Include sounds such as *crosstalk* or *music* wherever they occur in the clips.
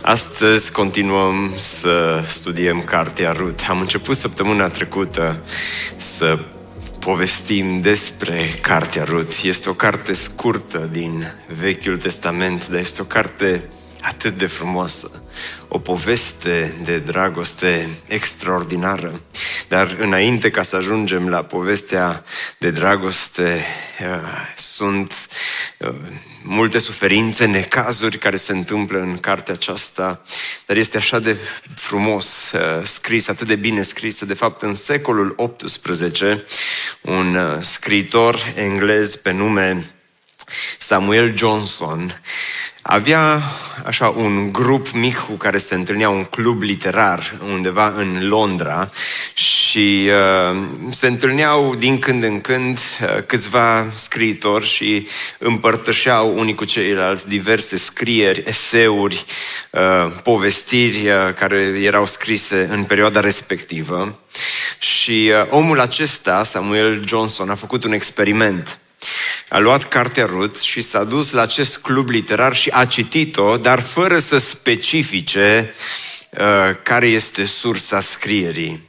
Astăzi continuăm să studiem Cartea Rut. Am început săptămâna trecută să povestim despre Cartea Rut. Este o carte scurtă din Vechiul Testament, dar este o carte atât de frumoasă. O poveste de dragoste extraordinară. Dar înainte ca să ajungem la povestea de dragoste, uh, sunt uh, multe suferințe, necazuri care se întâmplă în cartea aceasta, dar este așa de frumos uh, scris, atât de bine scris. De fapt, în secolul XVIII, un scriitor englez pe nume Samuel Johnson avea așa un grup mic cu care se întâlnea un club literar undeva în Londra și uh, se întâlneau din când în când uh, câțiva scriitori și împărtășeau unii cu ceilalți diverse scrieri, eseuri, uh, povestiri uh, care erau scrise în perioada respectivă. Și uh, omul acesta, Samuel Johnson, a făcut un experiment a luat cartea Ruth și s-a dus la acest club literar și a citit-o, dar fără să specifice uh, care este sursa scrierii.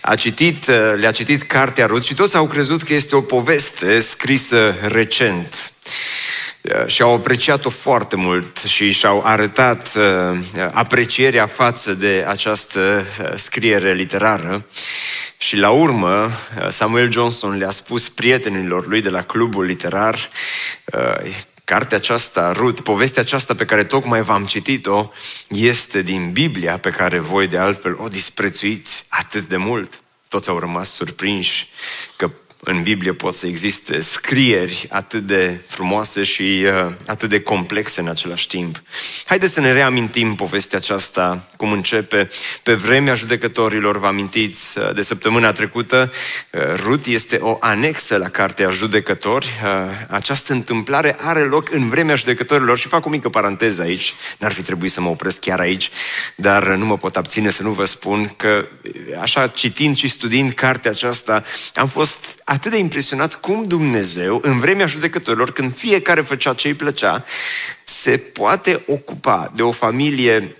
A citit, uh, le-a citit cartea Ruth și toți au crezut că este o poveste scrisă recent. Uh, și au apreciat-o foarte mult și și-au arătat uh, aprecierea față de această uh, scriere literară. Și la urmă, Samuel Johnson le-a spus prietenilor lui de la clubul literar, cartea aceasta, Ruth, povestea aceasta pe care tocmai v-am citit-o, este din Biblia pe care voi de altfel o disprețuiți atât de mult. Toți au rămas surprinși că în Biblie pot să existe scrieri atât de frumoase și uh, atât de complexe în același timp. Haideți să ne reamintim povestea aceasta, cum începe. Pe vremea judecătorilor, vă amintiți uh, de săptămâna trecută, uh, Rut este o anexă la Cartea Judecători. Uh, această întâmplare are loc în vremea judecătorilor și fac o mică paranteză aici. N-ar fi trebuit să mă opresc chiar aici, dar nu mă pot abține să nu vă spun că, așa citind și studiind cartea aceasta, am fost atât de impresionat cum Dumnezeu, în vremea judecătorilor, când fiecare făcea ce îi plăcea, se poate ocupa de o familie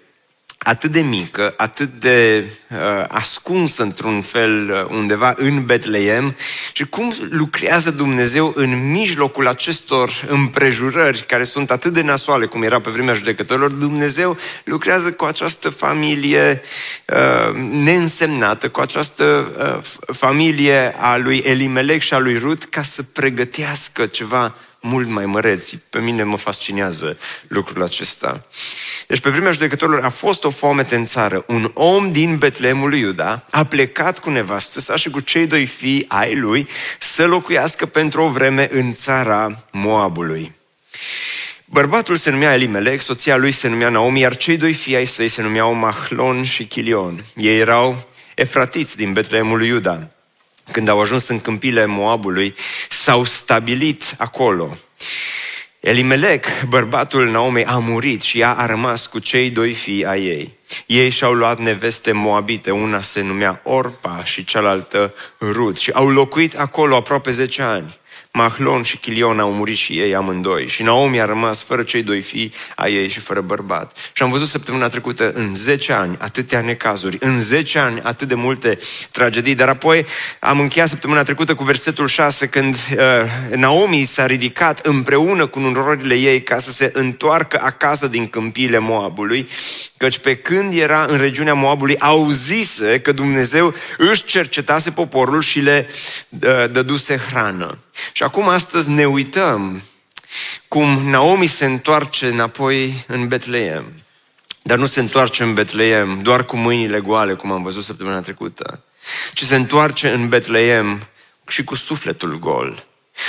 atât de mică, atât de uh, ascunsă într-un fel uh, undeva în Betleem? Și cum lucrează Dumnezeu în mijlocul acestor împrejurări care sunt atât de nasoale cum era pe vremea judecătorilor, Dumnezeu lucrează cu această familie uh, neînsemnată, cu această uh, familie a lui Elimelec și a lui Rut ca să pregătească ceva mult mai măreți. Pe mine mă fascinează lucrul acesta. Deci pe vremea judecătorilor a fost o foamete în țară. Un om din Betleemul lui Iuda a plecat cu nevastă sa și cu cei doi fii ai lui să locuiască pentru o vreme în țara Moabului. Bărbatul se numea Elimelec, soția lui se numea Naomi, iar cei doi fii ai săi se numeau Mahlon și Chilion. Ei erau efratiți din Betleemul lui Iuda când au ajuns în câmpile Moabului, s-au stabilit acolo. Elimelec, bărbatul Naomei, a murit și ea a rămas cu cei doi fii ai ei. Ei și-au luat neveste moabite, una se numea Orpa și cealaltă Rut și au locuit acolo aproape 10 ani. Mahlon și Chilion au murit și ei amândoi și Naomi a rămas fără cei doi fii a ei și fără bărbat. Și am văzut săptămâna trecută în 10 ani atâtea necazuri, în 10 ani atât de multe tragedii, dar apoi am încheiat săptămâna trecută cu versetul 6 când uh, Naomi s-a ridicat împreună cu nurorile ei ca să se întoarcă acasă din câmpiile Moabului, căci pe când era în regiunea Moabului auzise că Dumnezeu își cercetase poporul și le uh, dăduse hrană. Și acum astăzi ne uităm cum Naomi se întoarce înapoi în Betleem. Dar nu se întoarce în Betleem doar cu mâinile goale, cum am văzut săptămâna trecută, ci se întoarce în Betleem și cu sufletul gol.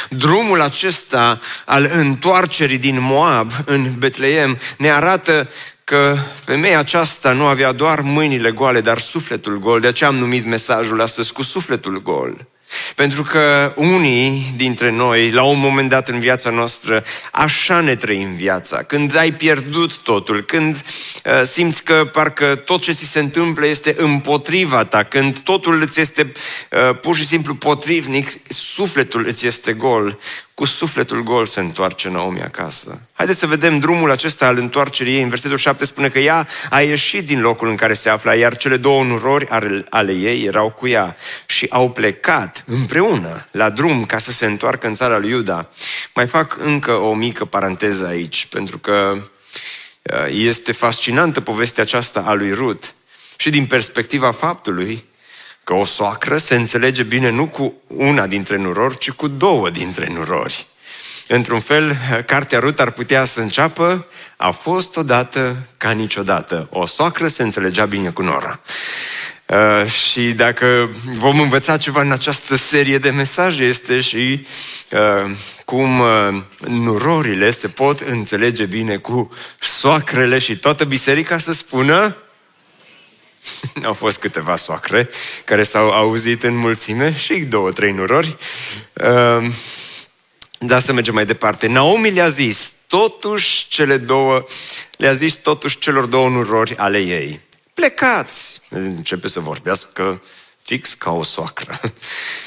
Drumul acesta al întoarcerii din Moab în Betleem ne arată că că femeia aceasta nu avea doar mâinile goale, dar sufletul gol. De aceea am numit mesajul astăzi cu sufletul gol. Pentru că unii dintre noi, la un moment dat în viața noastră, așa ne trăim viața. Când ai pierdut totul, când uh, simți că parcă tot ce ți se întâmplă este împotriva ta, când totul îți este uh, pur și simplu potrivnic, sufletul îți este gol cu sufletul gol se întoarce Naomi acasă. Haideți să vedem drumul acesta al întoarcerii ei. În versetul 7 spune că ea a ieșit din locul în care se afla, iar cele două nurori ale ei erau cu ea și au plecat împreună la drum ca să se întoarcă în țara lui Iuda. Mai fac încă o mică paranteză aici, pentru că uh, este fascinantă povestea aceasta a lui Rut și din perspectiva faptului că o soacră se înțelege bine nu cu una dintre nurori, ci cu două dintre nurori. Într-un fel, cartea Rut ar putea să înceapă, a fost odată ca niciodată. O soacră se înțelegea bine cu nora. Uh, și dacă vom învăța ceva în această serie de mesaje, este și uh, cum uh, nurorile se pot înțelege bine cu soacrele și toată biserica să spună *laughs* Au fost câteva soacre care s-au auzit în mulțime și două, trei nurori. Uh, da, să mergem mai departe. Naomi le-a zis, totuși cele două, le-a zis totuși celor două nurori ale ei, plecați! Începe să vorbească fix ca o soacră. *laughs*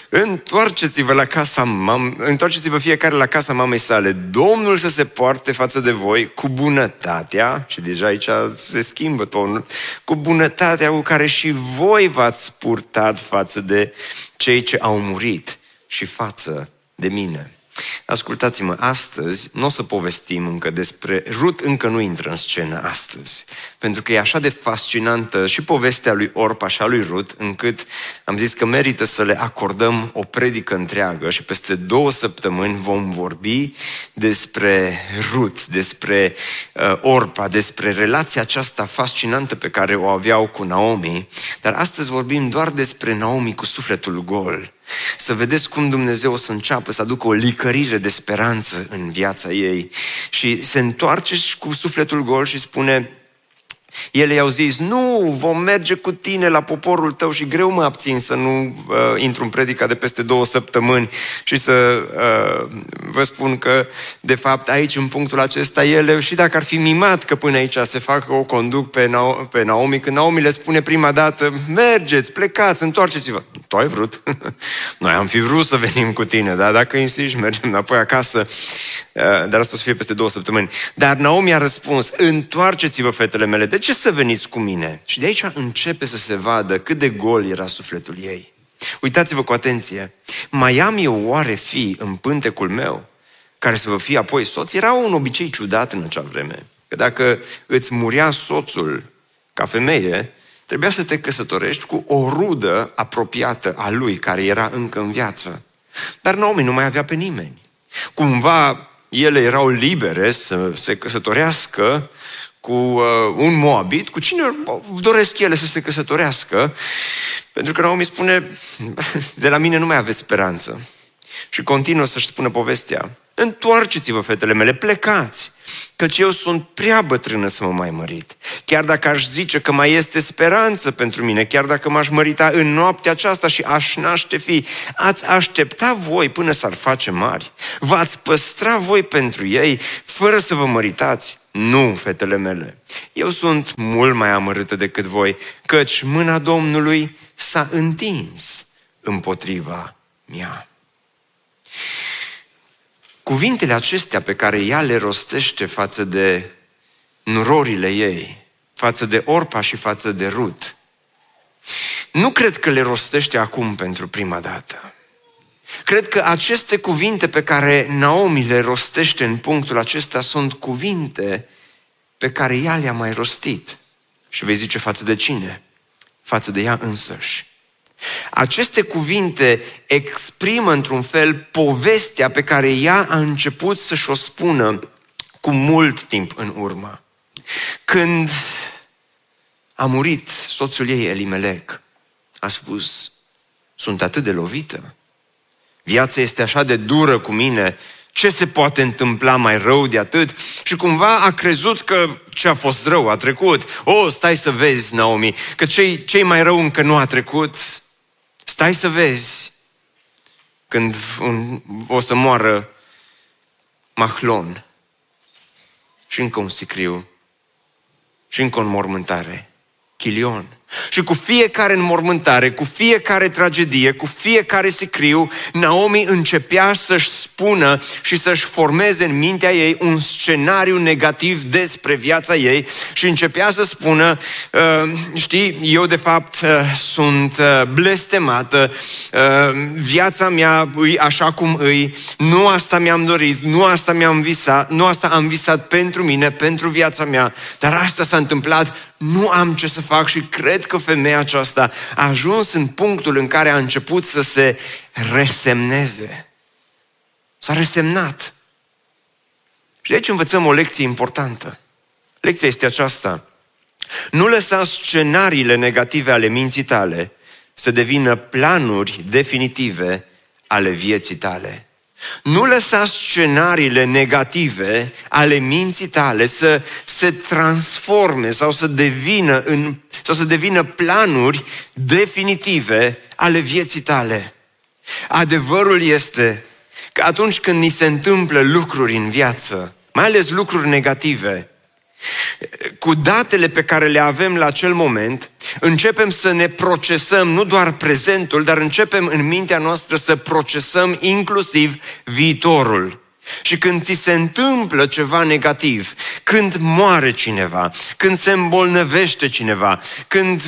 Întoarceți-vă la casa mam, întoarceți-vă fiecare la casa mamei sale. Domnul să se poarte față de voi cu bunătatea, și deja aici se schimbă tonul, cu bunătatea cu care și voi v-ați purtat față de cei ce au murit și față de mine. Ascultați-mă, astăzi nu o să povestim încă despre... Rut încă nu intră în scenă astăzi, pentru că e așa de fascinantă și povestea lui Orpa și a lui Rut, încât am zis că merită să le acordăm o predică întreagă și peste două săptămâni vom vorbi despre Rut, despre uh, Orpa, despre relația aceasta fascinantă pe care o aveau cu Naomi, dar astăzi vorbim doar despre Naomi cu sufletul gol să vedeți cum Dumnezeu o să înceapă să aducă o licărire de speranță în viața ei. Și se întoarce cu sufletul gol și spune, ele i-au zis, nu, vom merge cu tine la poporul tău și greu mă abțin să nu uh, intru în predica de peste două săptămâni și să uh, vă spun că, de fapt, aici, în punctul acesta, ele, și dacă ar fi mimat că până aici se facă o conduc pe, Na- pe Naomi, când Naomi le spune prima dată, mergeți, plecați, întoarceți-vă. Tu ai vrut? *laughs* Noi am fi vrut să venim cu tine, dar dacă insisti, mergem înapoi acasă. Uh, dar asta o să fie peste două săptămâni. Dar Naomi a răspuns, întoarceți-vă, fetele mele, de ce să veniți cu mine? Și de aici începe să se vadă cât de gol era sufletul ei. Uitați-vă cu atenție. Mai am eu oare fi în pântecul meu, care să vă fie apoi soț? Era un obicei ciudat în acea vreme. Că dacă îți murea soțul ca femeie, trebuia să te căsătorești cu o rudă apropiată a lui, care era încă în viață. Dar Naomi nu mai avea pe nimeni. Cumva ele erau libere să se căsătorească cu uh, un moabit, cu cine doresc ele să se căsătorească, pentru că Naomi spune, *laughs* de la mine nu mai aveți speranță. Și continuă să-și spună povestea, întoarceți-vă, fetele mele, plecați, căci eu sunt prea bătrână să mă mai mărit. Chiar dacă aș zice că mai este speranță pentru mine, chiar dacă m-aș mărita în noaptea aceasta și aș naște fi, ați aștepta voi până s-ar face mari? V-ați păstra voi pentru ei, fără să vă măritați? Nu, fetele mele, eu sunt mult mai amărâtă decât voi, căci mâna Domnului s-a întins împotriva mea. Cuvintele acestea pe care ea le rostește față de nurorile ei, față de Orpa și față de Rut, nu cred că le rostește acum pentru prima dată. Cred că aceste cuvinte pe care Naomi le rostește în punctul acesta sunt cuvinte pe care ea le-a mai rostit. Și vei zice față de cine? Față de ea însăși. Aceste cuvinte exprimă într-un fel povestea pe care ea a început să-și o spună cu mult timp în urmă. Când a murit soțul ei Elimelec, a spus, sunt atât de lovită, viața este așa de dură cu mine, Ce se poate întâmpla mai rău de atât? Și cumva a crezut că ce a fost rău a trecut. O, oh, stai să vezi, Naomi, că cei, cei mai rău încă nu a trecut. Stai să vezi când un, o să moară Mahlon și încă un sicriu și încă o înmormântare. Chilion. Și cu fiecare înmormântare, cu fiecare tragedie, cu fiecare sicriu, Naomi începea să-și spună și să-și formeze în mintea ei un scenariu negativ despre viața ei și începea să spună, uh, știi, eu de fapt uh, sunt uh, blestemată, uh, viața mea îi așa cum îi, nu asta mi-am dorit, nu asta mi-am visat, nu asta am visat pentru mine, pentru viața mea, dar asta s-a întâmplat, nu am ce să fac și cred că femeia aceasta a ajuns în punctul în care a început să se resemneze. S-a resemnat. Și de aici învățăm o lecție importantă. Lecția este aceasta. Nu lăsa scenariile negative ale minții tale să devină planuri definitive ale vieții tale. Nu lăsa scenariile negative ale minții tale să se transforme sau să devină, în, sau să devină planuri definitive ale vieții tale. Adevărul este că atunci când ni se întâmplă lucruri în viață, mai ales lucruri negative, cu datele pe care le avem la acel moment, începem să ne procesăm nu doar prezentul, dar începem în mintea noastră să procesăm inclusiv viitorul. Și când ți se întâmplă ceva negativ, când moare cineva, când se îmbolnăvește cineva, când,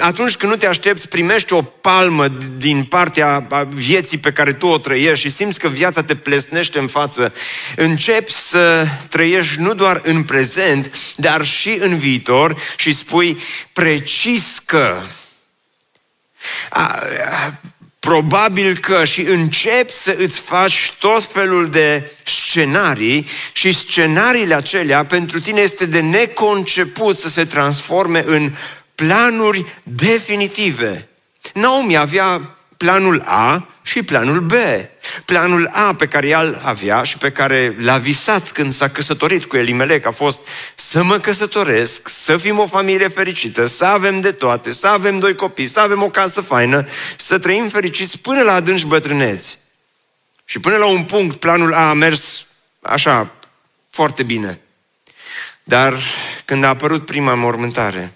atunci când nu te aștepți, primești o palmă din partea vieții pe care tu o trăiești și simți că viața te plesnește în față, începi să trăiești nu doar în prezent, dar și în viitor și spui precis că a, probabil că și începi să îți faci tot felul de scenarii și scenariile acelea pentru tine este de neconceput să se transforme în planuri definitive. Naomi avea planul A și planul B. Planul A pe care el avea și pe care l-a visat când s-a căsătorit cu Elimelec a fost să mă căsătoresc, să fim o familie fericită, să avem de toate, să avem doi copii, să avem o casă faină, să trăim fericiți până la adânci bătrâneți. Și până la un punct planul A a mers așa, foarte bine. Dar când a apărut prima mormântare,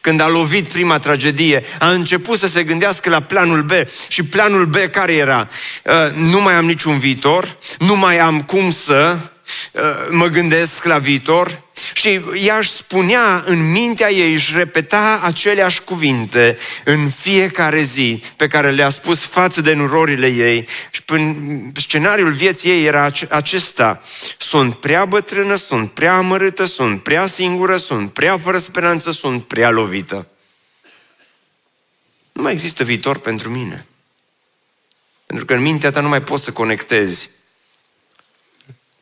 când a lovit prima tragedie, a început să se gândească la planul B. Și planul B care era? Uh, nu mai am niciun viitor, nu mai am cum să uh, mă gândesc la viitor, și ea își spunea în mintea ei, își repeta aceleași cuvinte în fiecare zi pe care le-a spus față de nurorile ei. Și până scenariul vieții ei era acesta. Sunt prea bătrână, sunt prea amărâtă, sunt prea singură, sunt prea fără speranță, sunt prea lovită. Nu mai există viitor pentru mine. Pentru că în mintea ta nu mai poți să conectezi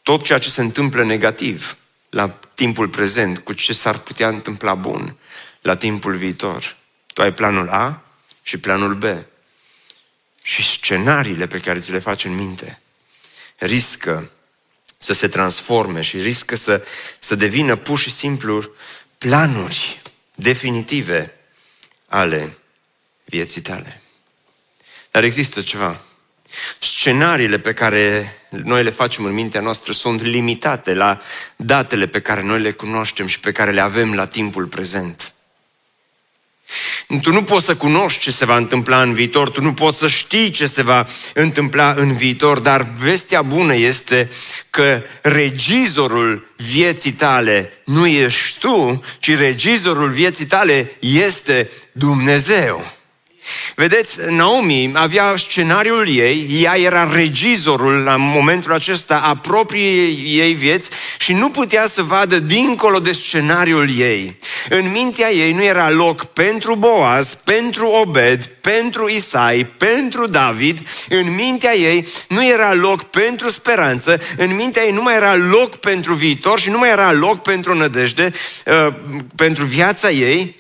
tot ceea ce se întâmplă negativ la timpul prezent, cu ce s-ar putea întâmpla bun la timpul viitor. Tu ai planul A și planul B. Și scenariile pe care ți le faci în minte riscă să se transforme și riscă să, să devină pur și simplu planuri definitive ale vieții tale. Dar există ceva Scenariile pe care noi le facem în mintea noastră sunt limitate la datele pe care noi le cunoaștem și pe care le avem la timpul prezent. Tu nu poți să cunoști ce se va întâmpla în viitor, tu nu poți să știi ce se va întâmpla în viitor, dar vestea bună este că regizorul vieții tale nu ești tu, ci regizorul vieții tale este Dumnezeu. Vedeți, Naomi avea scenariul ei, ea era regizorul la momentul acesta a propriei ei vieți și nu putea să vadă dincolo de scenariul ei. În mintea ei nu era loc pentru Boaz, pentru Obed, pentru Isai, pentru David. În mintea ei nu era loc pentru speranță, în mintea ei nu mai era loc pentru viitor și nu mai era loc pentru nădejde, uh, pentru viața ei,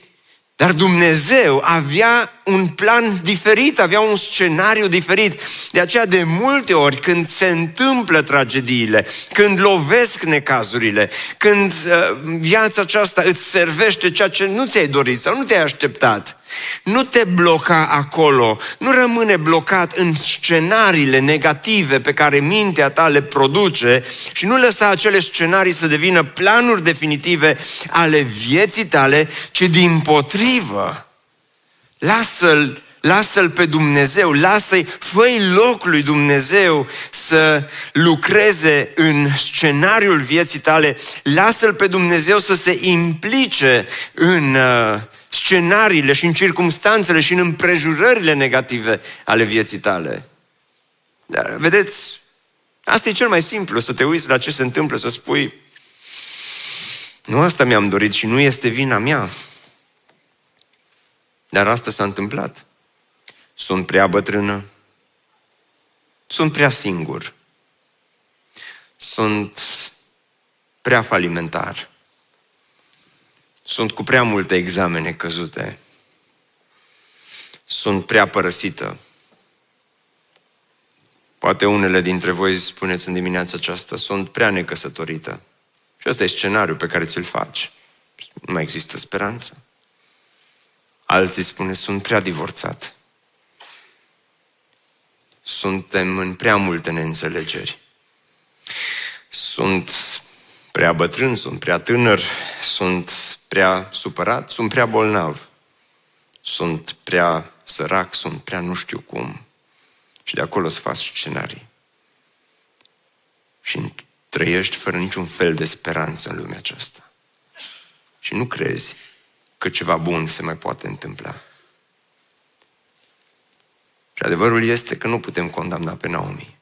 Dar Dumnezeu avea un plan diferit, avea un scenariu diferit. De aceea, de multe ori, când se întâmplă tragediile, când lovesc necazurile, când uh, viața aceasta îți servește ceea ce nu ți-ai dorit sau nu te-ai așteptat, nu te bloca acolo, nu rămâne blocat în scenariile negative pe care mintea ta le produce și nu lăsa acele scenarii să devină planuri definitive ale vieții tale, ci din potrivă. Lasă-l lasă-l pe Dumnezeu, lasă-i, fă loc lui Dumnezeu să lucreze în scenariul vieții tale, lasă-l pe Dumnezeu să se implice în uh, scenariile și în circumstanțele și în împrejurările negative ale vieții tale. Dar, vedeți, asta e cel mai simplu, să te uiți la ce se întâmplă, să spui, nu asta mi-am dorit și nu este vina mea. Dar asta s-a întâmplat. Sunt prea bătrână. Sunt prea singur. Sunt prea falimentar. Sunt cu prea multe examene căzute. Sunt prea părăsită. Poate unele dintre voi spuneți în dimineața aceasta, sunt prea necăsătorită. Și ăsta e scenariul pe care ți-l faci. Nu mai există speranță. Alții spune, sunt prea divorțat. Suntem în prea multe neînțelegeri. Sunt prea bătrân, sunt prea tânăr, sunt prea supărat, sunt prea bolnav, sunt prea sărac, sunt prea nu știu cum. Și de acolo să faci scenarii. Și trăiești fără niciun fel de speranță în lumea aceasta. Și nu crezi că ceva bun se mai poate întâmpla. Și adevărul este că nu putem condamna pe Naomi.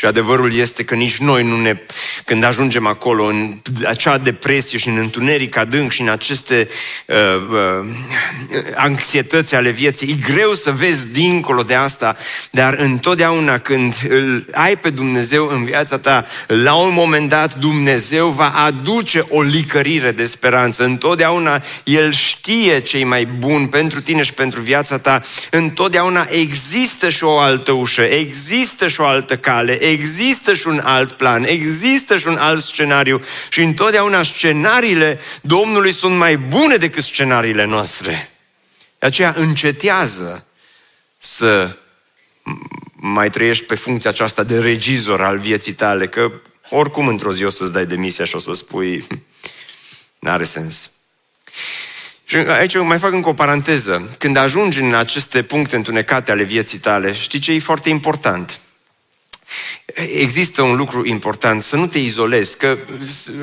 Și adevărul este că nici noi nu ne, când ajungem acolo, în acea depresie și în întuneric adânc și în aceste uh, uh, anxietăți ale vieții, e greu să vezi dincolo de asta, dar întotdeauna când îl ai pe Dumnezeu în viața ta, la un moment dat Dumnezeu va aduce o licărire de speranță. Întotdeauna El știe ce e mai bun pentru tine și pentru viața ta. Întotdeauna există și o altă ușă, există și o altă cale, există și un alt plan, există și un alt scenariu și întotdeauna scenariile Domnului sunt mai bune decât scenariile noastre. De aceea încetează să mai trăiești pe funcția aceasta de regizor al vieții tale, că oricum într-o zi o să-ți dai demisia și o să spui, n-are sens. Și aici mai fac încă o paranteză. Când ajungi în aceste puncte întunecate ale vieții tale, știi ce e foarte important? Există un lucru important, să nu te izolezi, că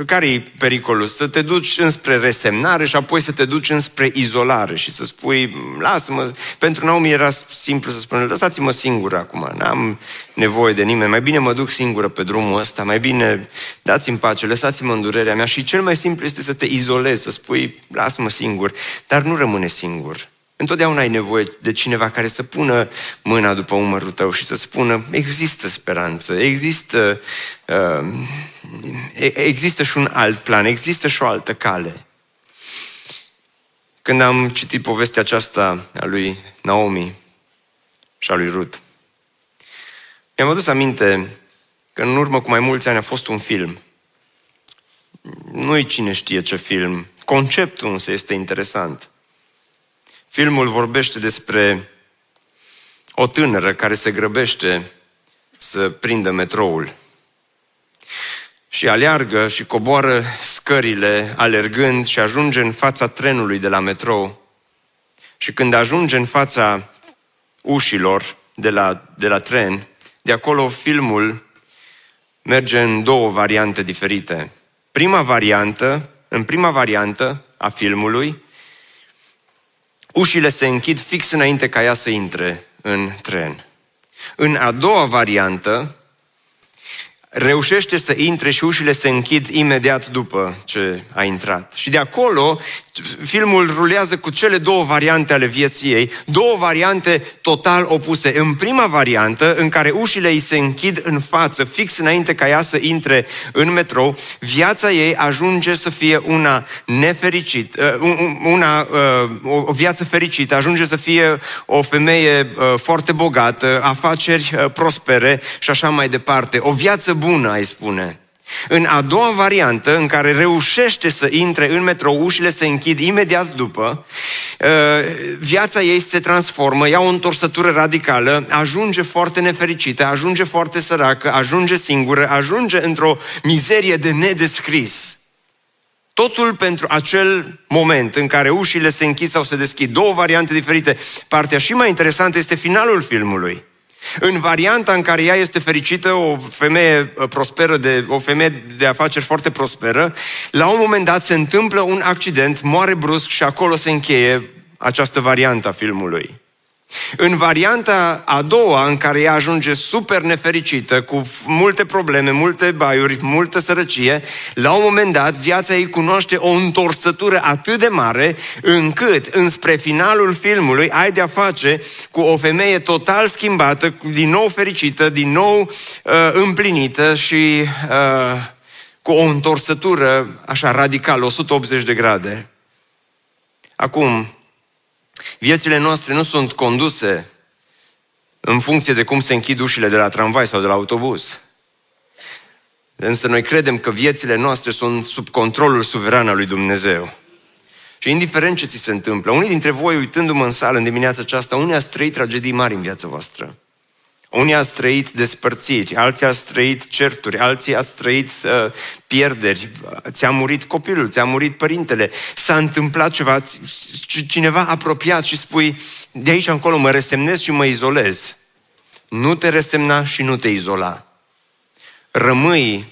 care e pericolul? Să te duci înspre resemnare și apoi să te duci înspre izolare și să spui, lasă-mă, pentru Naomi era simplu să spună, lăsați-mă singur acum, n-am nevoie de nimeni, mai bine mă duc singură pe drumul ăsta, mai bine dați-mi pace, lăsați-mă în durerea mea și cel mai simplu este să te izolezi, să spui, lasă-mă singur, dar nu rămâne singur. Întotdeauna ai nevoie de cineva care să pună mâna după umărul tău și să spună există speranță, există, uh, există și un alt plan, există și o altă cale. Când am citit povestea aceasta a lui Naomi și a lui Ruth, mi-am adus aminte că în urmă cu mai mulți ani a fost un film. Nu-i cine știe ce film. Conceptul însă este interesant. Filmul vorbește despre o tânără care se grăbește să prindă metroul. Și aleargă și coboară scările alergând și ajunge în fața trenului de la metrou. Și când ajunge în fața ușilor de la, de la tren, de acolo filmul merge în două variante diferite. Prima variantă, în prima variantă a filmului, ușile se închid fix înainte ca ea să intre în tren. În a doua variantă, reușește să intre și ușile se închid imediat după ce a intrat. Și de acolo, filmul rulează cu cele două variante ale vieții ei, două variante total opuse. În prima variantă, în care ușile îi se închid în față, fix înainte ca ea să intre în metrou, viața ei ajunge să fie una nefericită, uh, una, uh, o viață fericită, ajunge să fie o femeie uh, foarte bogată, afaceri prospere și așa mai departe. O viață bună, ai spune. În a doua variantă, în care reușește să intre în metrou, ușile se închid imediat după, uh, viața ei se transformă, ia o întorsătură radicală, ajunge foarte nefericită, ajunge foarte săracă, ajunge singură, ajunge într-o mizerie de nedescris. Totul pentru acel moment în care ușile se închid sau se deschid. Două variante diferite. Partea și mai interesantă este finalul filmului. În varianta în care ea este fericită, o femeie uh, prosperă, de, o femeie de afaceri foarte prosperă, la un moment dat se întâmplă un accident, moare brusc și acolo se încheie această variantă a filmului. În varianta a doua, în care ea ajunge super nefericită, cu multe probleme, multe baiuri, multă sărăcie, la un moment dat viața ei cunoaște o întorsătură atât de mare, încât înspre finalul filmului ai de-a face cu o femeie total schimbată, din nou fericită, din nou uh, împlinită și uh, cu o întorsătură așa radicală, 180 de grade. Acum, Viețile noastre nu sunt conduse în funcție de cum se închid ușile de la tramvai sau de la autobuz. Însă noi credem că viețile noastre sunt sub controlul suveran al lui Dumnezeu. Și indiferent ce ți se întâmplă, unii dintre voi, uitându-mă în sală în dimineața aceasta, unii ați trăit tragedii mari în viața voastră. Unii ați trăit despărțiri, alții ați trăit certuri, alții ați trăit uh, pierderi, ți-a murit copilul, ți-a murit părintele, s-a întâmplat ceva, cineva apropiat și spui, de aici încolo mă resemnez și mă izolez. Nu te resemna și nu te izola. Rămâi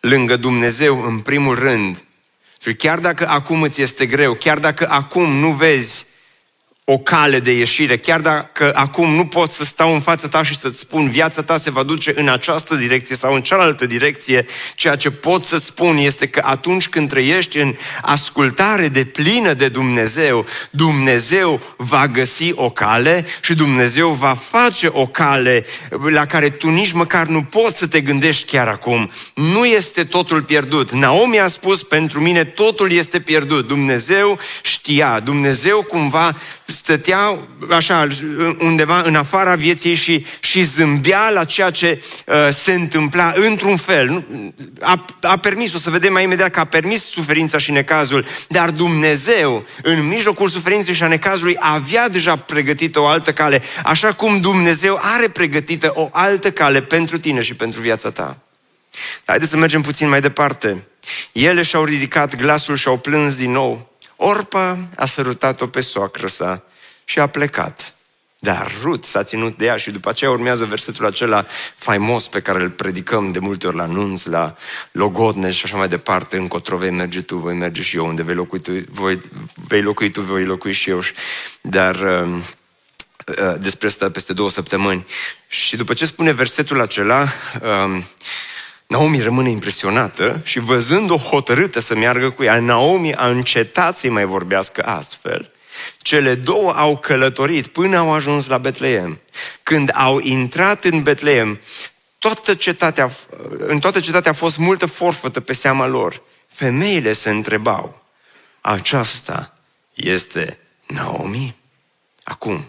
lângă Dumnezeu în primul rând și chiar dacă acum îți este greu, chiar dacă acum nu vezi o cale de ieșire, chiar dacă acum nu pot să stau în fața ta și să-ți spun viața ta se va duce în această direcție sau în cealaltă direcție, ceea ce pot să spun este că atunci când trăiești în ascultare de plină de Dumnezeu, Dumnezeu va găsi o cale și Dumnezeu va face o cale la care tu nici măcar nu poți să te gândești chiar acum. Nu este totul pierdut. Naomi a spus, pentru mine totul este pierdut. Dumnezeu știa, Dumnezeu cumva stătea așa undeva în afara vieții și, și zâmbea la ceea ce uh, se întâmpla într-un fel. A, a permis, o să vedem mai imediat că a permis suferința și necazul, dar Dumnezeu, în mijlocul suferinței și a necazului, avea deja pregătită o altă cale, așa cum Dumnezeu are pregătită o altă cale pentru tine și pentru viața ta. Haideți să mergem puțin mai departe. Ele și-au ridicat glasul și au plâns din nou. Orpa a sărutat-o pe soacră sa și a plecat. Dar Rut s-a ținut de ea și după aceea urmează versetul acela faimos pe care îl predicăm de multe ori la nunți, la logodne și așa mai departe, încotro vei merge tu, voi merge și eu, unde vei locui tu, voi, vei locui tu, voi locui și eu. Dar uh, uh, despre asta peste două săptămâni. Și după ce spune versetul acela, uh, Naomi rămâne impresionată și văzând-o hotărâtă să meargă cu ea, Naomi a încetat să-i mai vorbească astfel. Cele două au călătorit până au ajuns la Betleem. Când au intrat în Betleem, toată cetatea, în toată cetatea a fost multă forfătă pe seama lor. Femeile se întrebau, aceasta este Naomi? Acum,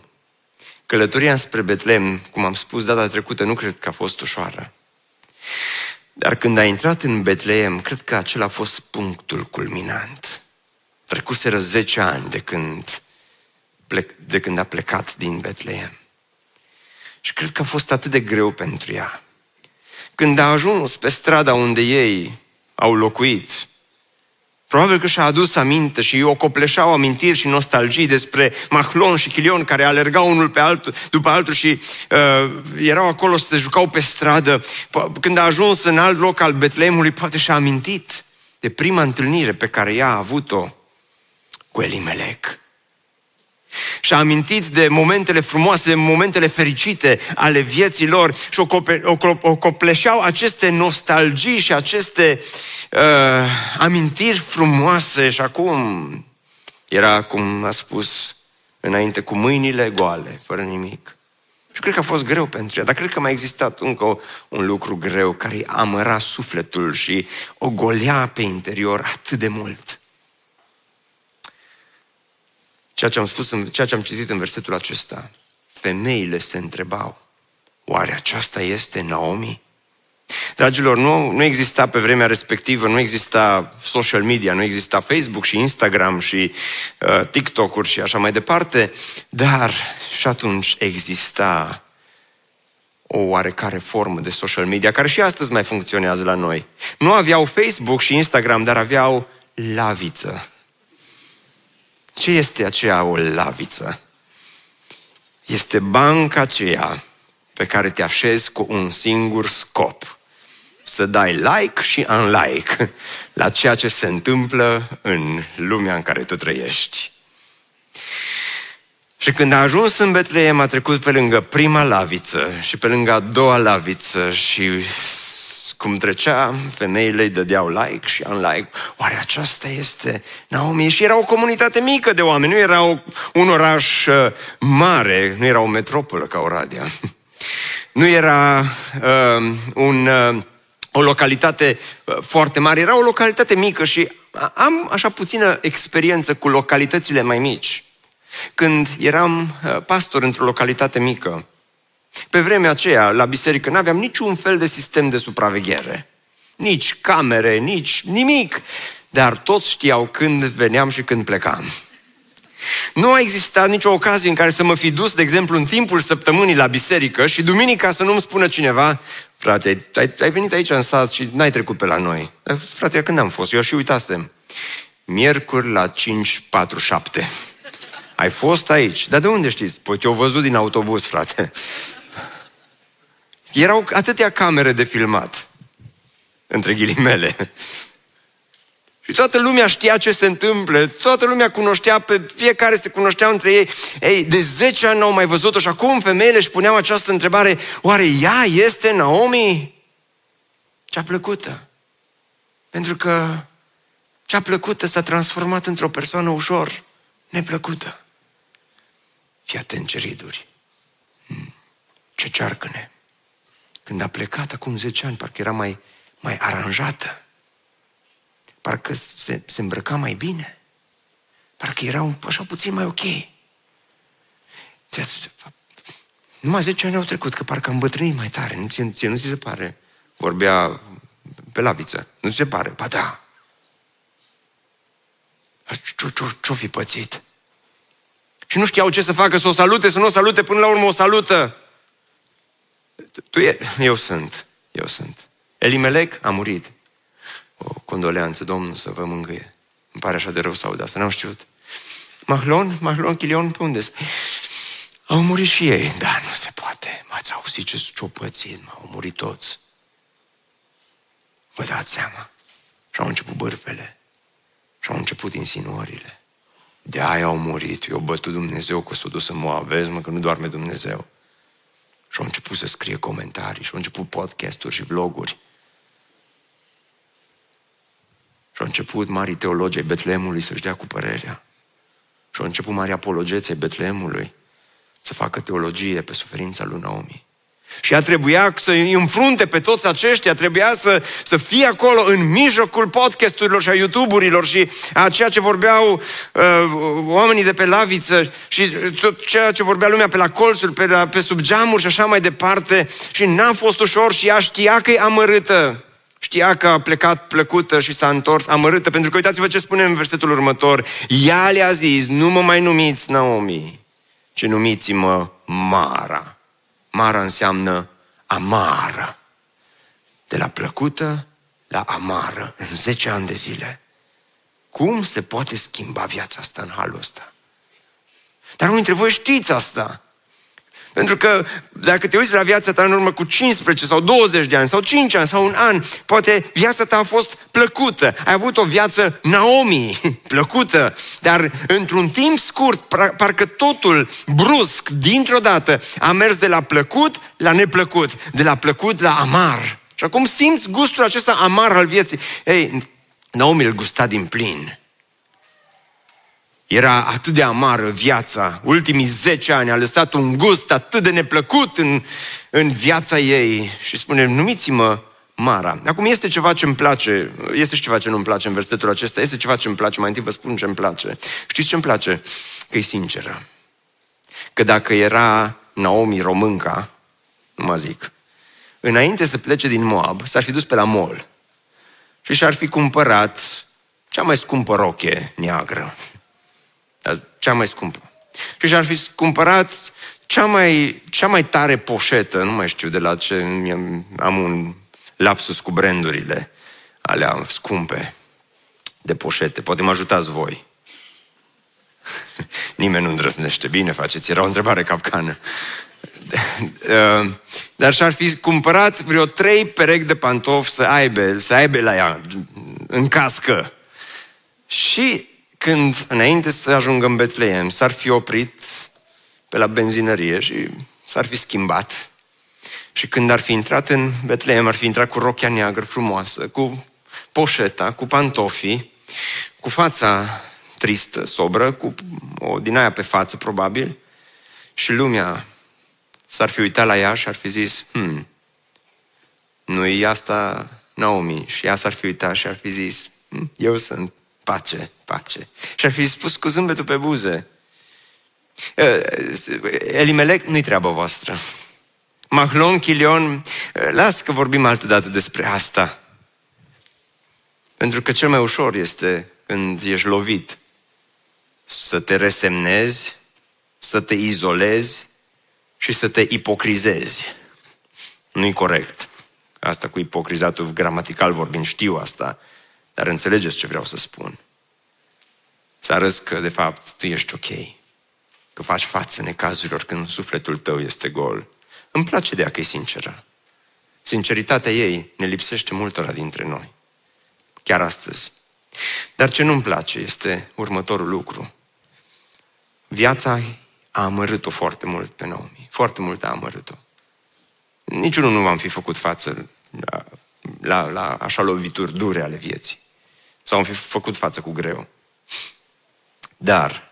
călătoria spre Betleem, cum am spus data trecută, nu cred că a fost ușoară. Dar când a intrat în Betleem, cred că acela a fost punctul culminant. Trecuseră 10 ani de când, de când a plecat din Betleem. Și cred că a fost atât de greu pentru ea. Când a ajuns pe strada unde ei au locuit, Probabil că și-a adus aminte și o copleșau amintiri și nostalgii despre Mahlon și Chilion care alergau unul pe altul, după altul și uh, erau acolo să se jucau pe stradă. Când a ajuns în alt loc al Betleemului, poate și-a amintit de prima întâlnire pe care ea a avut-o cu Elimelec. Și-a amintit de momentele frumoase, de momentele fericite ale vieții lor și o, cope, o, o copleșeau aceste nostalgii și aceste uh, amintiri frumoase și acum Era, cum a spus înainte, cu mâinile goale, fără nimic. Și cred că a fost greu pentru ea, dar cred că mai existat încă un lucru greu care îi amăra sufletul și o golea pe interior atât de mult. Ceea ce am spus, ceea ce am citit în versetul acesta, femeile se întrebau, oare aceasta este Naomi? Dragilor, nu, nu exista pe vremea respectivă, nu exista social media, nu exista Facebook și Instagram și uh, TikTok-uri și așa mai departe, dar și atunci exista o oarecare formă de social media, care și astăzi mai funcționează la noi. Nu aveau Facebook și Instagram, dar aveau laviță. Ce este aceea o laviță? Este banca aceea pe care te așezi cu un singur scop. Să dai like și unlike la ceea ce se întâmplă în lumea în care tu trăiești. Și când a ajuns în Betleem, a trecut pe lângă prima laviță și pe lângă a doua laviță și cum trecea, femeile îi dădeau like și unlike. Oare aceasta este Naomi? Și era o comunitate mică de oameni, nu era o, un oraș uh, mare, nu era o metropolă ca Oradea. *laughs* Nu era uh, un, uh, o localitate uh, foarte mare, era o localitate mică și am așa puțină experiență cu localitățile mai mici. Când eram uh, pastor într-o localitate mică, pe vremea aceea, la biserică, nu aveam niciun fel de sistem de supraveghere. Nici camere, nici nimic. Dar toți știau când veneam și când plecam. Nu a existat nicio ocazie în care să mă fi dus, de exemplu, în timpul săptămânii la biserică și duminica să nu-mi spună cineva, frate, ai, ai venit aici în sat și n-ai trecut pe la noi. Frate, când am fost? Eu și uitasem. Miercuri la 5.47. Ai fost aici. Dar de unde știți? Păi te-au văzut din autobuz, frate. Erau atâtea camere de filmat, între ghilimele. *laughs* Și toată lumea știa ce se întâmplă, toată lumea cunoștea, pe fiecare se cunoștea între ei. Ei, de 10 ani n-au mai văzut-o și acum femeile își puneau această întrebare, oare ea este Naomi? Cea plăcută. Pentru că cea plăcută s-a transformat într-o persoană ușor neplăcută. Fii atent ce riduri. Hmm. Ce cearcăne. Când a plecat acum 10 ani, parcă era mai, mai aranjată. Parcă se, se îmbrăca mai bine. Parcă era un, așa puțin mai ok. Numai 10 ani au trecut, că parcă am bătrânit mai tare. Nu ți, ție nu ți se pare? Vorbea pe laviță. Nu ți se pare? Ba da. Ce-o fi pățit? Și nu știau ce să facă, să o salute, să nu o salute, până la urmă o salută. Tu e... Eu sunt. Eu sunt. Elimelec a murit. O condoleanță, Domnul să vă mângâie. Îmi pare așa de rău să aud asta, n-am știut. Mahlon, Mahlon, Chilion, pe unde Au murit și ei. Da, nu se poate. M-ați auzit ce ce-o pățit, mă, au murit toți. Vă dați seama. Și au început bârfele. Și au început insinuările. De aia au murit. Eu bătut Dumnezeu că s-a dus să mă vezi mă, că nu doarme Dumnezeu. Și au început să scrie comentarii, și au început podcasturi și vloguri. Și au început mari teologi ai Betlemului să-și dea cu părerea. Și au început mari apologeți ai Betlemului să facă teologie pe suferința lui Naomi. Și ea trebuia să îi înfrunte pe toți aceștia, trebuia să, să fie acolo în mijlocul podcasturilor și a YouTube-urilor și a ceea ce vorbeau uh, oamenii de pe laviță și tot ceea ce vorbea lumea pe la colțuri, pe, la, pe sub geamuri și așa mai departe. Și n-a fost ușor și ea știa că e amărâtă. Știa că a plecat plăcută și s-a întors amărâtă, pentru că uitați-vă ce spune în versetul următor. Ea le-a zis, nu mă mai numiți Naomi, ci numiți-mă Mara. Mara înseamnă amară. De la plăcută la amară în 10 ani de zile. Cum se poate schimba viața asta în halul ăsta? Dar unii dintre voi știți asta. Pentru că dacă te uiți la viața ta în urmă cu 15 sau 20 de ani sau 5 ani sau un an, poate viața ta a fost plăcută. Ai avut o viață Naomi, *laughs* plăcută, dar într-un timp scurt, parcă totul brusc, dintr-o dată, a mers de la plăcut la neplăcut, de la plăcut la amar. Și acum simți gustul acesta amar al vieții. Ei, Naomi îl gusta din plin. Era atât de amară viața. Ultimii 10 ani a lăsat un gust atât de neplăcut în, în viața ei. Și spune, numiți-mă Mara. Acum este ceva ce îmi place, este și ceva ce nu-mi place în versetul acesta, este ceva ce îmi place, mai întâi vă spun ce îmi place. Știți ce îmi place? Că e sinceră. Că dacă era Naomi românca, nu mă zic, înainte să plece din Moab, s-ar fi dus pe la mol și și-ar fi cumpărat cea mai scumpă roche neagră. Cea mai scumpă. Și și-ar fi cumpărat cea mai, cea mai tare poșetă, nu mai știu de la ce, am un lapsus cu brandurile alea scumpe de poșete. Poate mă ajutați voi. *laughs* Nimeni nu îndrăznește. Bine faceți, era o întrebare capcană. *laughs* Dar și-ar fi cumpărat vreo trei perechi de pantofi să aibă, să aibă la ea, în cască. Și când, înainte să ajungă în Betleem, s-ar fi oprit pe la benzinărie și s-ar fi schimbat. Și când ar fi intrat în Betleem, ar fi intrat cu rochia neagră frumoasă, cu poșeta, cu pantofii, cu fața tristă, sobră, cu o din aia pe față, probabil, și lumea s-ar fi uitat la ea și ar fi zis, hmm, nu e asta Naomi. Și ea s-ar fi uitat și ar fi zis, hm, eu sunt pace, pace. Și ar fi spus cu zâmbetul pe buze, Elimelec nu-i treaba voastră. Mahlon, Chilion, las că vorbim altă dată despre asta. Pentru că cel mai ușor este când ești lovit să te resemnezi, să te izolezi și să te ipocrizezi. Nu-i corect. Asta cu ipocrizatul gramatical vorbind, știu asta, dar înțelegeți ce vreau să spun. Să arăți că, de fapt, tu ești ok. Că faci față necazurilor când sufletul tău este gol. Îmi place de ea că e sinceră. Sinceritatea ei ne lipsește multora dintre noi. Chiar astăzi. Dar ce nu-mi place este următorul lucru. Viața a amărât-o foarte mult pe Naomi. Foarte mult a amărât-o. Niciunul nu v-am fi făcut față la, la, la așa lovituri dure ale vieții. Sau am fi făcut față cu greu. Dar,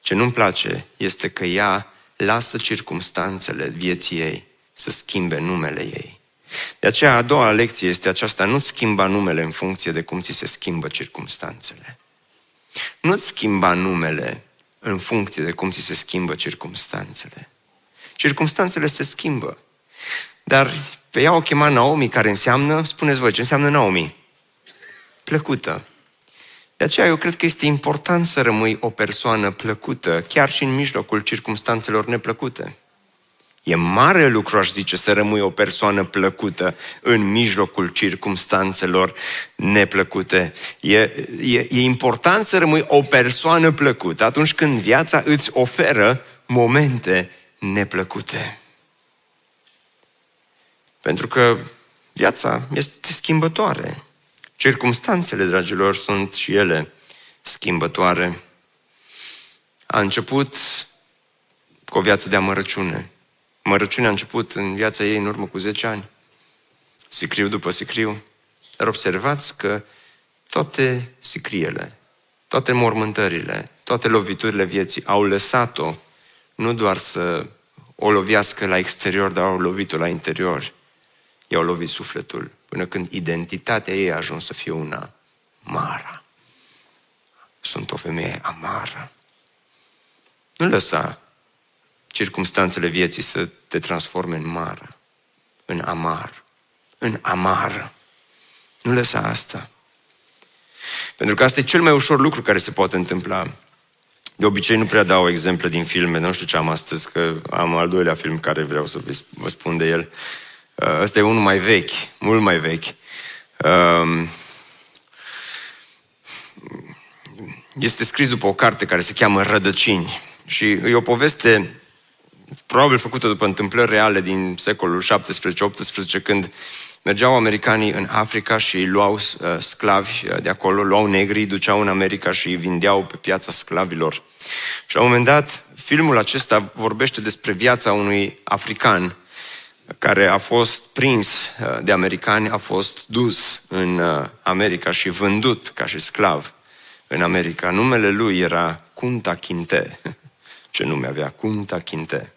ce nu-mi place este că ea lasă circumstanțele vieții ei să schimbe numele ei. De aceea, a doua lecție este aceasta, nu schimba numele în funcție de cum ți se schimbă circumstanțele. Nu-ți schimba numele în funcție de cum ți se schimbă circumstanțele. Circumstanțele se schimbă. Dar pe ea o chema Naomi, care înseamnă, spuneți voi, ce înseamnă Naomi? Plăcută. De aceea eu cred că este important să rămâi o persoană plăcută, chiar și în mijlocul circumstanțelor neplăcute. E mare lucru, aș zice, să rămâi o persoană plăcută în mijlocul circumstanțelor neplăcute. E, e, e important să rămâi o persoană plăcută atunci când viața îți oferă momente neplăcute. Pentru că viața este schimbătoare. Circumstanțele, dragilor, sunt și ele schimbătoare. A început cu o viață de amărăciune. Mărăciunea a început în viața ei în urmă cu 10 ani. Sicriu după sicriu. Dar observați că toate sicriele, toate mormântările, toate loviturile vieții au lăsat-o nu doar să o lovească la exterior, dar au lovit-o la interior. I-au lovit sufletul până când identitatea ei a ajuns să fie una mara. Sunt o femeie amară. Nu lăsa circumstanțele vieții să te transforme în mară, în amar, în amară. Nu lăsa asta. Pentru că asta e cel mai ușor lucru care se poate întâmpla. De obicei nu prea dau exemple din filme, nu știu ce am astăzi, că am al doilea film care vreau să vă spun de el. Uh, ăsta e unul mai vechi, mult mai vechi. Um, este scris după o carte care se cheamă Rădăcini și e o poveste probabil făcută după întâmplări reale din secolul 17-18, când mergeau americanii în Africa și îi luau uh, sclavi uh, de acolo, luau negri, îi duceau în America și îi vindeau pe piața sclavilor. Și la un moment dat, filmul acesta vorbește despre viața unui african care a fost prins uh, de americani, a fost dus în uh, America și vândut ca și sclav în America. Numele lui era Kunta Kinte. *laughs* Ce nume avea? Kunta Kinte.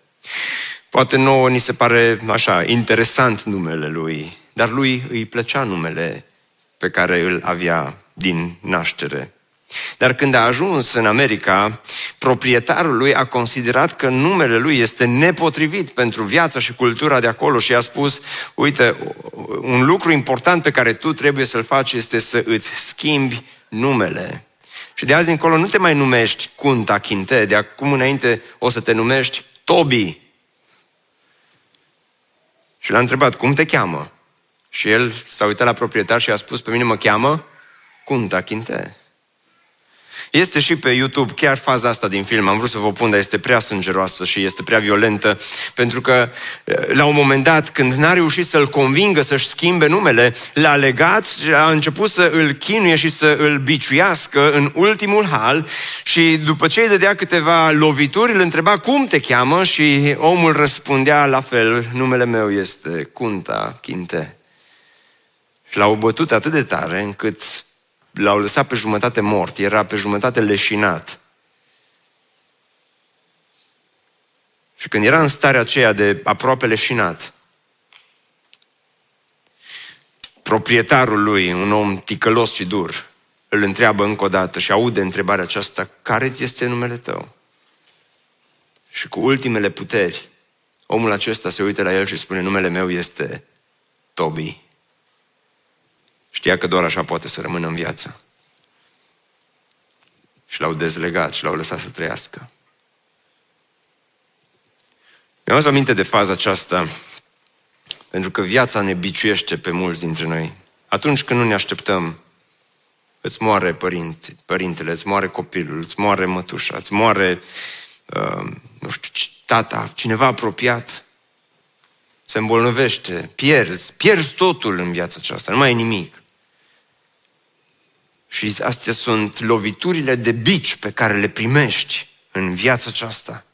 Poate nouă ni se pare așa interesant numele lui, dar lui îi plăcea numele pe care îl avea din naștere. Dar când a ajuns în America, proprietarul lui a considerat că numele lui este nepotrivit pentru viața și cultura de acolo și a spus, uite, un lucru important pe care tu trebuie să-l faci este să îți schimbi numele. Și de azi încolo nu te mai numești Kunta Kinte, de acum înainte o să te numești Tobi. Și l-a întrebat, cum te cheamă? Și el s-a uitat la proprietar și a spus, pe mine mă cheamă Kunta Kinte. Este și pe YouTube chiar faza asta din film. Am vrut să vă pun, dar este prea sângeroasă și este prea violentă, pentru că la un moment dat, când n-a reușit să-l convingă să-și schimbe numele, l-a legat și a început să îl chinuie și să îl biciuiască în ultimul hal și după ce îi dădea câteva lovituri, îl întreba cum te cheamă și omul răspundea la fel, numele meu este Cunta Chinte. Și l-au bătut atât de tare încât l-au lăsat pe jumătate mort, era pe jumătate leșinat. Și când era în starea aceea de aproape leșinat, proprietarul lui, un om ticălos și dur, îl întreabă încă o dată și aude întrebarea aceasta, care ți este numele tău? Și cu ultimele puteri, omul acesta se uită la el și spune, numele meu este Toby. Știa că doar așa poate să rămână în viață. Și l-au dezlegat și l-au lăsat să trăiască. Mi-am aminte de faza aceasta pentru că viața ne biciuiește pe mulți dintre noi. Atunci când nu ne așteptăm, îți moare părinți, părintele, îți moare copilul, îți moare mătușa, îți moare, uh, nu știu, tata, cineva apropiat se îmbolnăvește, pierzi, pierzi totul în viața aceasta, nu mai e nimic. Și astea sunt loviturile de bici pe care le primești în viața aceasta.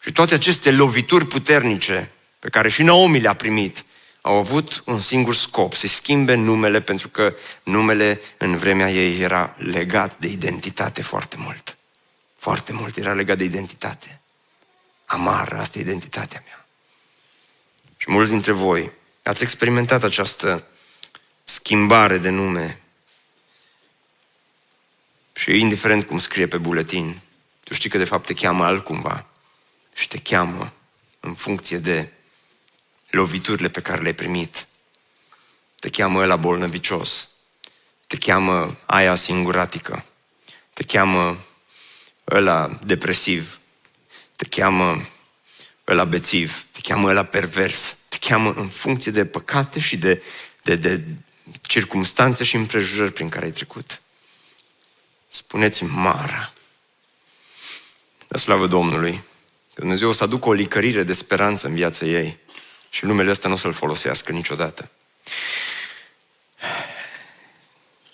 Și toate aceste lovituri puternice pe care și Naomi le-a primit, au avut un singur scop, să schimbe numele, pentru că numele în vremea ei era legat de identitate foarte mult. Foarte mult era legat de identitate. Amară, asta e identitatea mea. Și mulți dintre voi ați experimentat această schimbare de nume. Și indiferent cum scrie pe buletin, tu știi că de fapt te cheamă altcumva și te cheamă în funcție de loviturile pe care le-ai primit. Te cheamă la bolnăvicios, te cheamă aia singuratică, te cheamă ăla depresiv, te cheamă ăla bețiv, te cheamă ăla pervers, te cheamă în funcție de păcate și de, de, de circumstanțe și împrejurări prin care ai trecut. Spuneți-mi Mara. La slavă Domnului. Dumnezeu o să aducă o licărire de speranță în viața ei și numele ăsta nu o să-l folosească niciodată.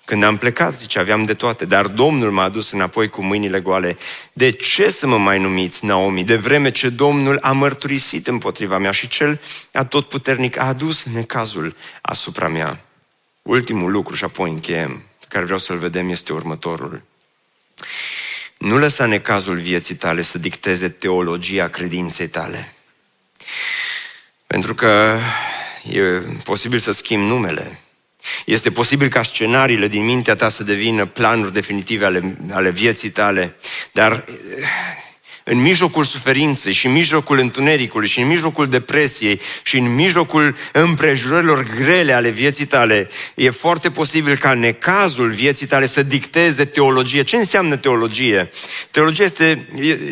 Când am plecat, zice, aveam de toate, dar Domnul m-a adus înapoi cu mâinile goale. De ce să mă mai numiți Naomi? De vreme ce Domnul a mărturisit împotriva mea și cel atotputernic a adus necazul asupra mea. Ultimul lucru și apoi încheiem, pe care vreau să-l vedem, este următorul. Nu lăsa necazul vieții tale să dicteze teologia credinței tale. Pentru că e posibil să schimbi numele. Este posibil ca scenariile din mintea ta să devină planuri definitive ale, ale vieții tale, dar în mijlocul suferinței și în mijlocul întunericului și în mijlocul depresiei și în mijlocul împrejurărilor grele ale vieții tale, e foarte posibil ca necazul vieții tale să dicteze teologie. Ce înseamnă teologie? Teologie este,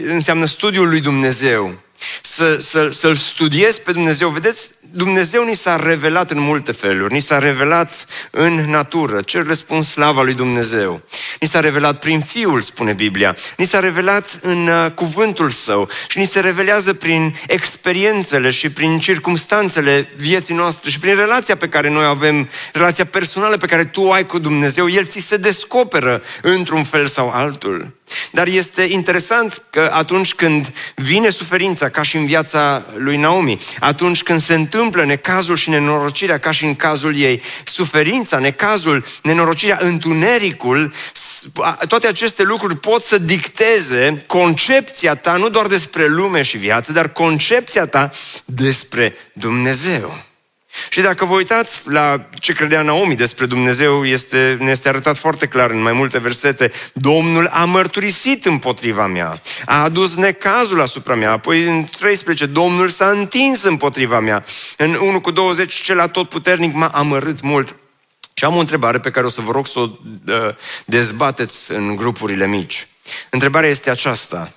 înseamnă studiul lui Dumnezeu să, să, să-L studiezi pe Dumnezeu. Vedeți, Dumnezeu ni s-a revelat în multe feluri. Ni s-a revelat în natură. Cer răspuns slava lui Dumnezeu. Ni s-a revelat prin Fiul, spune Biblia. Ni s-a revelat în uh, cuvântul Său. Și ni se revelează prin experiențele și prin circumstanțele vieții noastre și prin relația pe care noi avem, relația personală pe care tu o ai cu Dumnezeu. El ți se descoperă într-un fel sau altul. Dar este interesant că atunci când vine suferința, ca și în viața lui Naomi, atunci când se întâmplă necazul și nenorocirea, ca și în cazul ei, suferința, necazul, nenorocirea, întunericul, toate aceste lucruri pot să dicteze concepția ta, nu doar despre lume și viață, dar concepția ta despre Dumnezeu. Și dacă vă uitați la ce credea Naomi despre Dumnezeu, este, ne este arătat foarte clar în mai multe versete. Domnul a mărturisit împotriva mea, a adus necazul asupra mea. Apoi în 13, Domnul s-a întins împotriva mea. În 1 cu 20, cel atotputernic m-a amărât mult. Și am o întrebare pe care o să vă rog să o dezbateți în grupurile mici. Întrebarea este aceasta.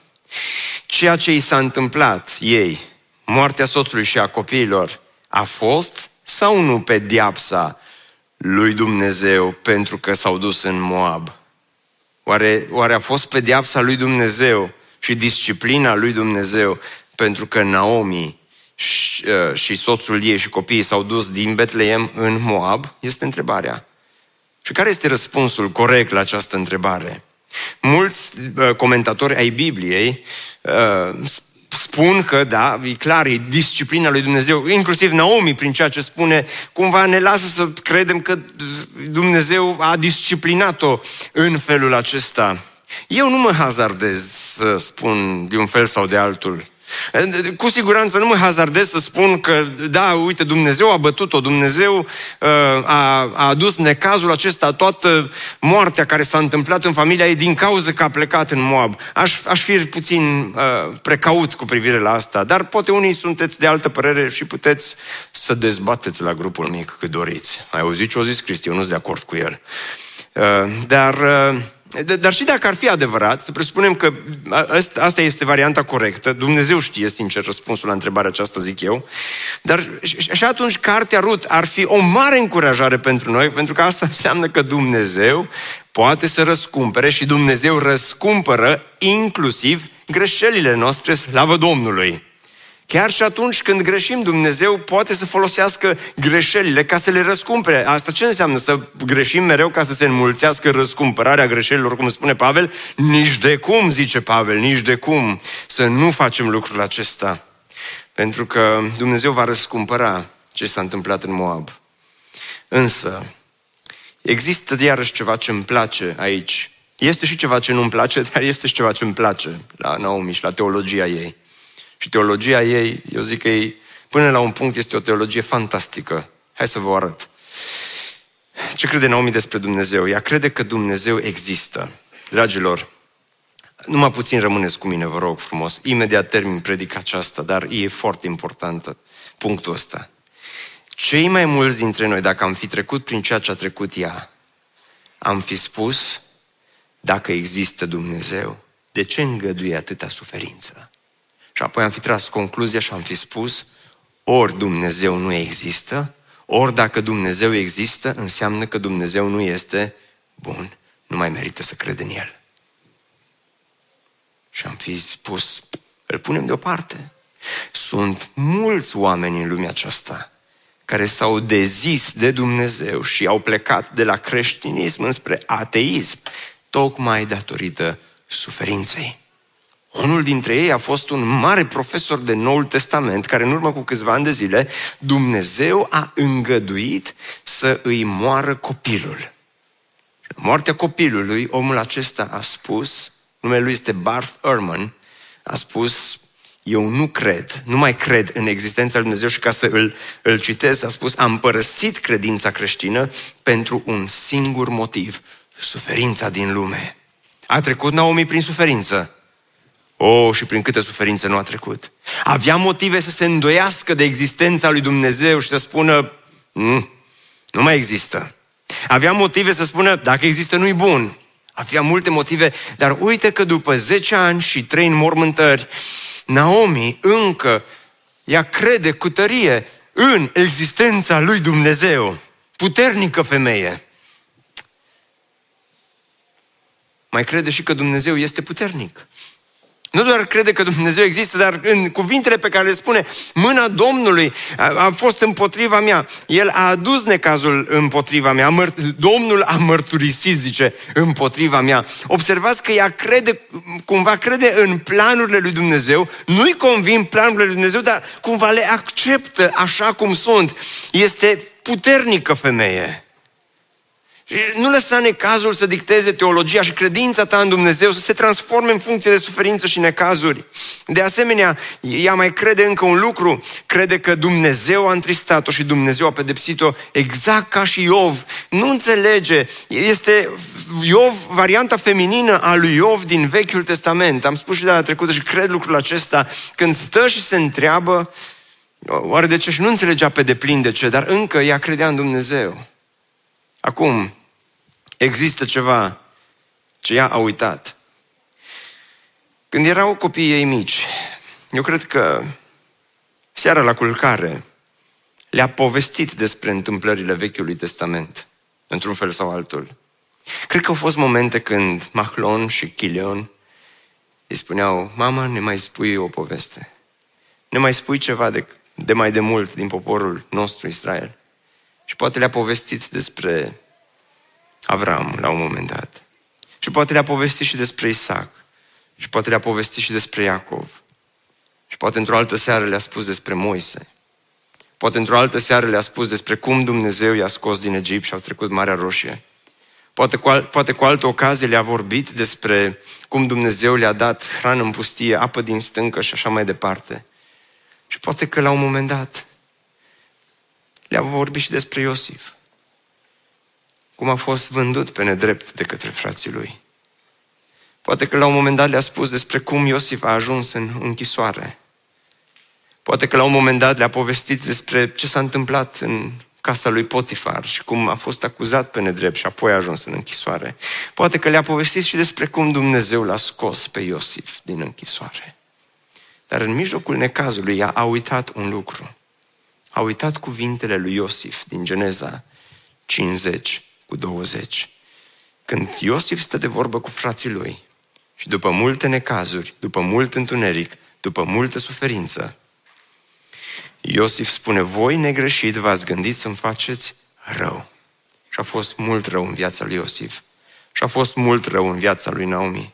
Ceea ce i s-a întâmplat ei, moartea soțului și a copiilor, a fost sau nu diapsa lui Dumnezeu pentru că s-au dus în Moab? Oare, oare a fost diapsa lui Dumnezeu și disciplina lui Dumnezeu pentru că Naomi și, uh, și soțul ei și copiii s-au dus din Betleem în Moab? Este întrebarea. Și care este răspunsul corect la această întrebare? Mulți uh, comentatori ai Bibliei uh, spun că, da, e clar, e disciplina lui Dumnezeu, inclusiv Naomi, prin ceea ce spune, cumva ne lasă să credem că Dumnezeu a disciplinat-o în felul acesta. Eu nu mă hazardez să spun de un fel sau de altul cu siguranță nu mă hazardez să spun că, da, uite, Dumnezeu a bătut-o, Dumnezeu uh, a, a adus necazul acesta, toată moartea care s-a întâmplat în familia ei din cauza că a plecat în Moab. Aș, aș fi puțin uh, precaut cu privire la asta, dar poate unii sunteți de altă părere și puteți să dezbateți la grupul mic cât doriți. Ai auzit ce a zis Cristi, eu nu sunt de acord cu el. Uh, dar... Uh, dar și dacă ar fi adevărat, să presupunem că asta este varianta corectă, Dumnezeu știe sincer răspunsul la întrebarea aceasta, zic eu, dar și atunci cartea Rut ar fi o mare încurajare pentru noi, pentru că asta *laughs* înseamnă că Dumnezeu poate să răscumpere și Dumnezeu răscumpără inclusiv greșelile noastre, slavă Domnului. Chiar și atunci când greșim, Dumnezeu poate să folosească greșelile ca să le răscumpere. Asta ce înseamnă? Să greșim mereu ca să se înmulțească răscumpărarea greșelilor, cum spune Pavel? Nici de cum, zice Pavel, nici de cum să nu facem lucrul acesta. Pentru că Dumnezeu va răscumpăra ce s-a întâmplat în Moab. Însă, există iarăși ceva ce îmi place aici. Este și ceva ce nu îmi place, *laughs* dar este și ceva ce îmi place la Naomi și la teologia ei. Și teologia ei, eu zic că ei, până la un punct, este o teologie fantastică. Hai să vă arăt. Ce crede Naomi despre Dumnezeu? Ea crede că Dumnezeu există. Dragilor, numai puțin rămâneți cu mine, vă rog frumos. Imediat termin predica aceasta, dar e foarte importantă punctul ăsta. Cei mai mulți dintre noi, dacă am fi trecut prin ceea ce a trecut ea, am fi spus, dacă există Dumnezeu, de ce îngăduie atâta suferință? Și apoi am fi tras concluzia și am fi spus, ori Dumnezeu nu există, ori dacă Dumnezeu există, înseamnă că Dumnezeu nu este bun, nu mai merită să cred în El. Și am fi spus, îl punem deoparte. Sunt mulți oameni în lumea aceasta care s-au dezis de Dumnezeu și au plecat de la creștinism înspre ateism, tocmai datorită suferinței. Unul dintre ei a fost un mare profesor de Noul Testament, care în urmă cu câțiva ani de zile, Dumnezeu a îngăduit să îi moară copilul. Moartea copilului, omul acesta a spus, numele lui este Barth Ehrman, a spus, eu nu cred, nu mai cred în existența lui Dumnezeu și ca să îl, îl citez, a spus, am părăsit credința creștină pentru un singur motiv, suferința din lume. A trecut Naomi prin suferință, Oh, și prin câte suferințe nu a trecut. Avea motive să se îndoiască de existența lui Dumnezeu și să spună, mm, nu mai există. Avea motive să spună, dacă există, nu-i bun. Avea multe motive, dar uite că după 10 ani și 3 înmormântări, Naomi încă ea crede cu tărie în existența lui Dumnezeu. Puternică femeie. Mai crede și că Dumnezeu este puternic. Nu doar crede că Dumnezeu există, dar în cuvintele pe care le spune, mâna Domnului a, a fost împotriva mea. El a adus necazul împotriva mea. Măr- Domnul a mărturisit, zice, împotriva mea. Observați că ea crede, cumva crede în planurile lui Dumnezeu, nu-i convin planurile lui Dumnezeu, dar cumva le acceptă așa cum sunt. Este puternică femeie. Și nu lăsa necazul să dicteze teologia și credința ta în Dumnezeu să se transforme în funcție de suferință și necazuri. De asemenea, ea mai crede încă un lucru, crede că Dumnezeu a întristat-o și Dumnezeu a pedepsit-o exact ca și Iov. Nu înțelege, este Iov, varianta feminină a lui Iov din Vechiul Testament. Am spus și de la trecută și cred lucrul acesta. Când stă și se întreabă, oare de ce? Și nu înțelegea pe deplin de ce, dar încă ea credea în Dumnezeu. Acum, există ceva ce ea a uitat. Când erau copiii ei mici, eu cred că seara la culcare le-a povestit despre întâmplările Vechiului Testament, într-un fel sau altul. Cred că au fost momente când Mahlon și Chilion îi spuneau, mama, ne mai spui o poveste. Ne mai spui ceva de, de mai de mult din poporul nostru, Israel. Și poate le-a povestit despre Avram la un moment dat. Și poate le-a povestit și despre Isaac. Și poate le-a povestit și despre Iacov. Și poate într-o altă seară le-a spus despre Moise. Poate într-o altă seară le-a spus despre cum Dumnezeu i-a scos din Egipt și au trecut Marea Roșie. Poate cu, al, poate cu altă ocazie le-a vorbit despre cum Dumnezeu le-a dat hrană în pustie, apă din stâncă și așa mai departe. Și poate că la un moment dat le-a vorbit și despre Iosif. Cum a fost vândut pe nedrept de către frații lui. Poate că la un moment dat le-a spus despre cum Iosif a ajuns în închisoare. Poate că la un moment dat le-a povestit despre ce s-a întâmplat în casa lui Potifar și cum a fost acuzat pe nedrept și apoi a ajuns în închisoare. Poate că le-a povestit și despre cum Dumnezeu l-a scos pe Iosif din închisoare. Dar în mijlocul necazului ea a uitat un lucru. A uitat cuvintele lui Iosif din Geneza 50 cu 20. Când Iosif stă de vorbă cu frații lui și după multe necazuri, după mult întuneric, după multă suferință, Iosif spune, voi negreșit v-ați gândit să-mi faceți rău. Și a fost mult rău în viața lui Iosif. Și a fost mult rău în viața lui Naomi.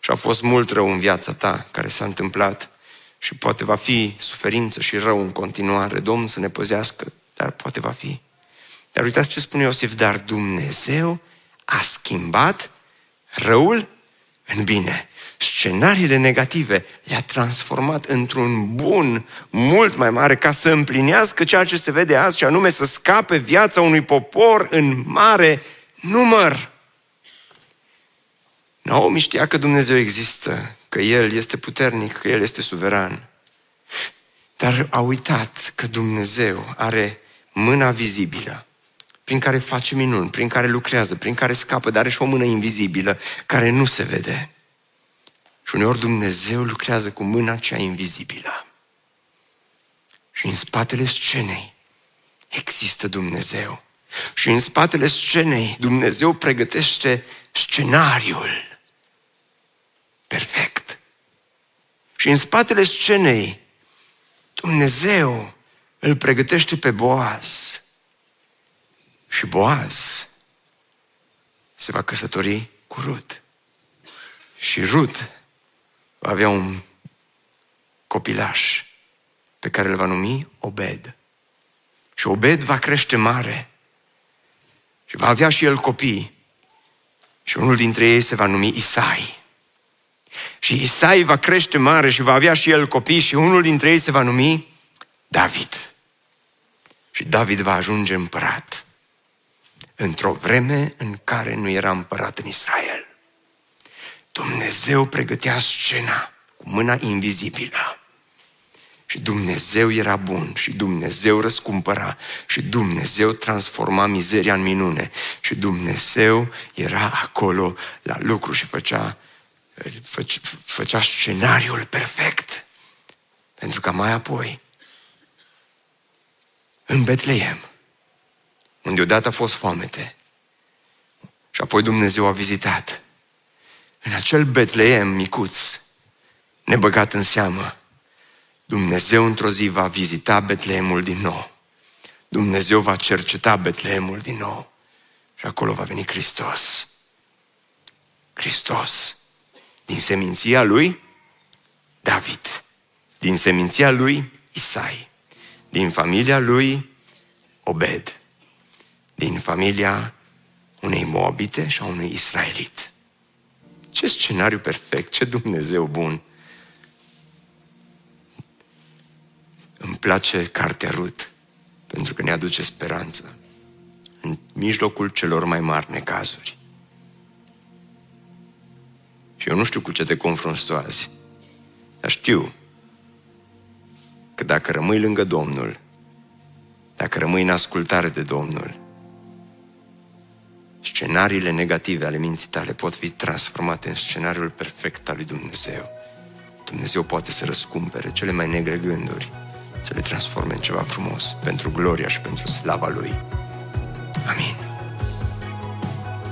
Și a fost mult rău în viața ta care s-a întâmplat. Și poate va fi suferință și rău în continuare. Domnul să ne păzească, dar poate va fi. Dar uitați ce spune Iosif, dar Dumnezeu a schimbat răul în bine. Scenariile negative le-a transformat într-un bun mult mai mare ca să împlinească ceea ce se vede azi și anume să scape viața unui popor în mare număr. Naomi știa că Dumnezeu există, că El este puternic, că El este suveran. Dar a uitat că Dumnezeu are mâna vizibilă prin care face minuni, prin care lucrează, prin care scapă, dar are și o mână invizibilă care nu se vede. Și uneori Dumnezeu lucrează cu mâna cea invizibilă. Și în spatele scenei există Dumnezeu. Și în spatele scenei Dumnezeu pregătește scenariul perfect. Și în spatele scenei Dumnezeu îl pregătește pe Boaz și Boaz se va căsători cu Rut. Și Rut va avea un copilaș pe care îl va numi Obed. Și Obed va crește mare și va avea și el copii. Și unul dintre ei se va numi Isai. Și Isai va crește mare și va avea și el copii și unul dintre ei se va numi David. Și David va ajunge împărat într-o vreme în care nu era împărat în Israel. Dumnezeu pregătea scena cu mâna invizibilă. Și Dumnezeu era bun și Dumnezeu răscumpăra și Dumnezeu transforma mizeria în minune și Dumnezeu era acolo la lucru și făcea, făcea, făcea scenariul perfect. Pentru că mai apoi, în Betleem, unde odată a fost foamete și apoi Dumnezeu a vizitat în acel Betleem micuț, nebăgat în seamă, Dumnezeu într-o zi va vizita Betleemul din nou. Dumnezeu va cerceta Betleemul din nou. Și acolo va veni Hristos. Hristos. Din seminția lui David. Din seminția lui Isai. Din familia lui Obed. Din familia unei moabite și a unui israelit. Ce scenariu perfect, ce Dumnezeu bun! Îmi place cartea Rut, pentru că ne aduce speranță în mijlocul celor mai mari necazuri. Și eu nu știu cu ce te confrunți tu azi, dar știu că dacă rămâi lângă Domnul, dacă rămâi în ascultare de Domnul, scenariile negative ale minții tale pot fi transformate în scenariul perfect al lui Dumnezeu. Dumnezeu poate să răscumpere cele mai negre gânduri, să le transforme în ceva frumos, pentru gloria și pentru slava Lui. Amin.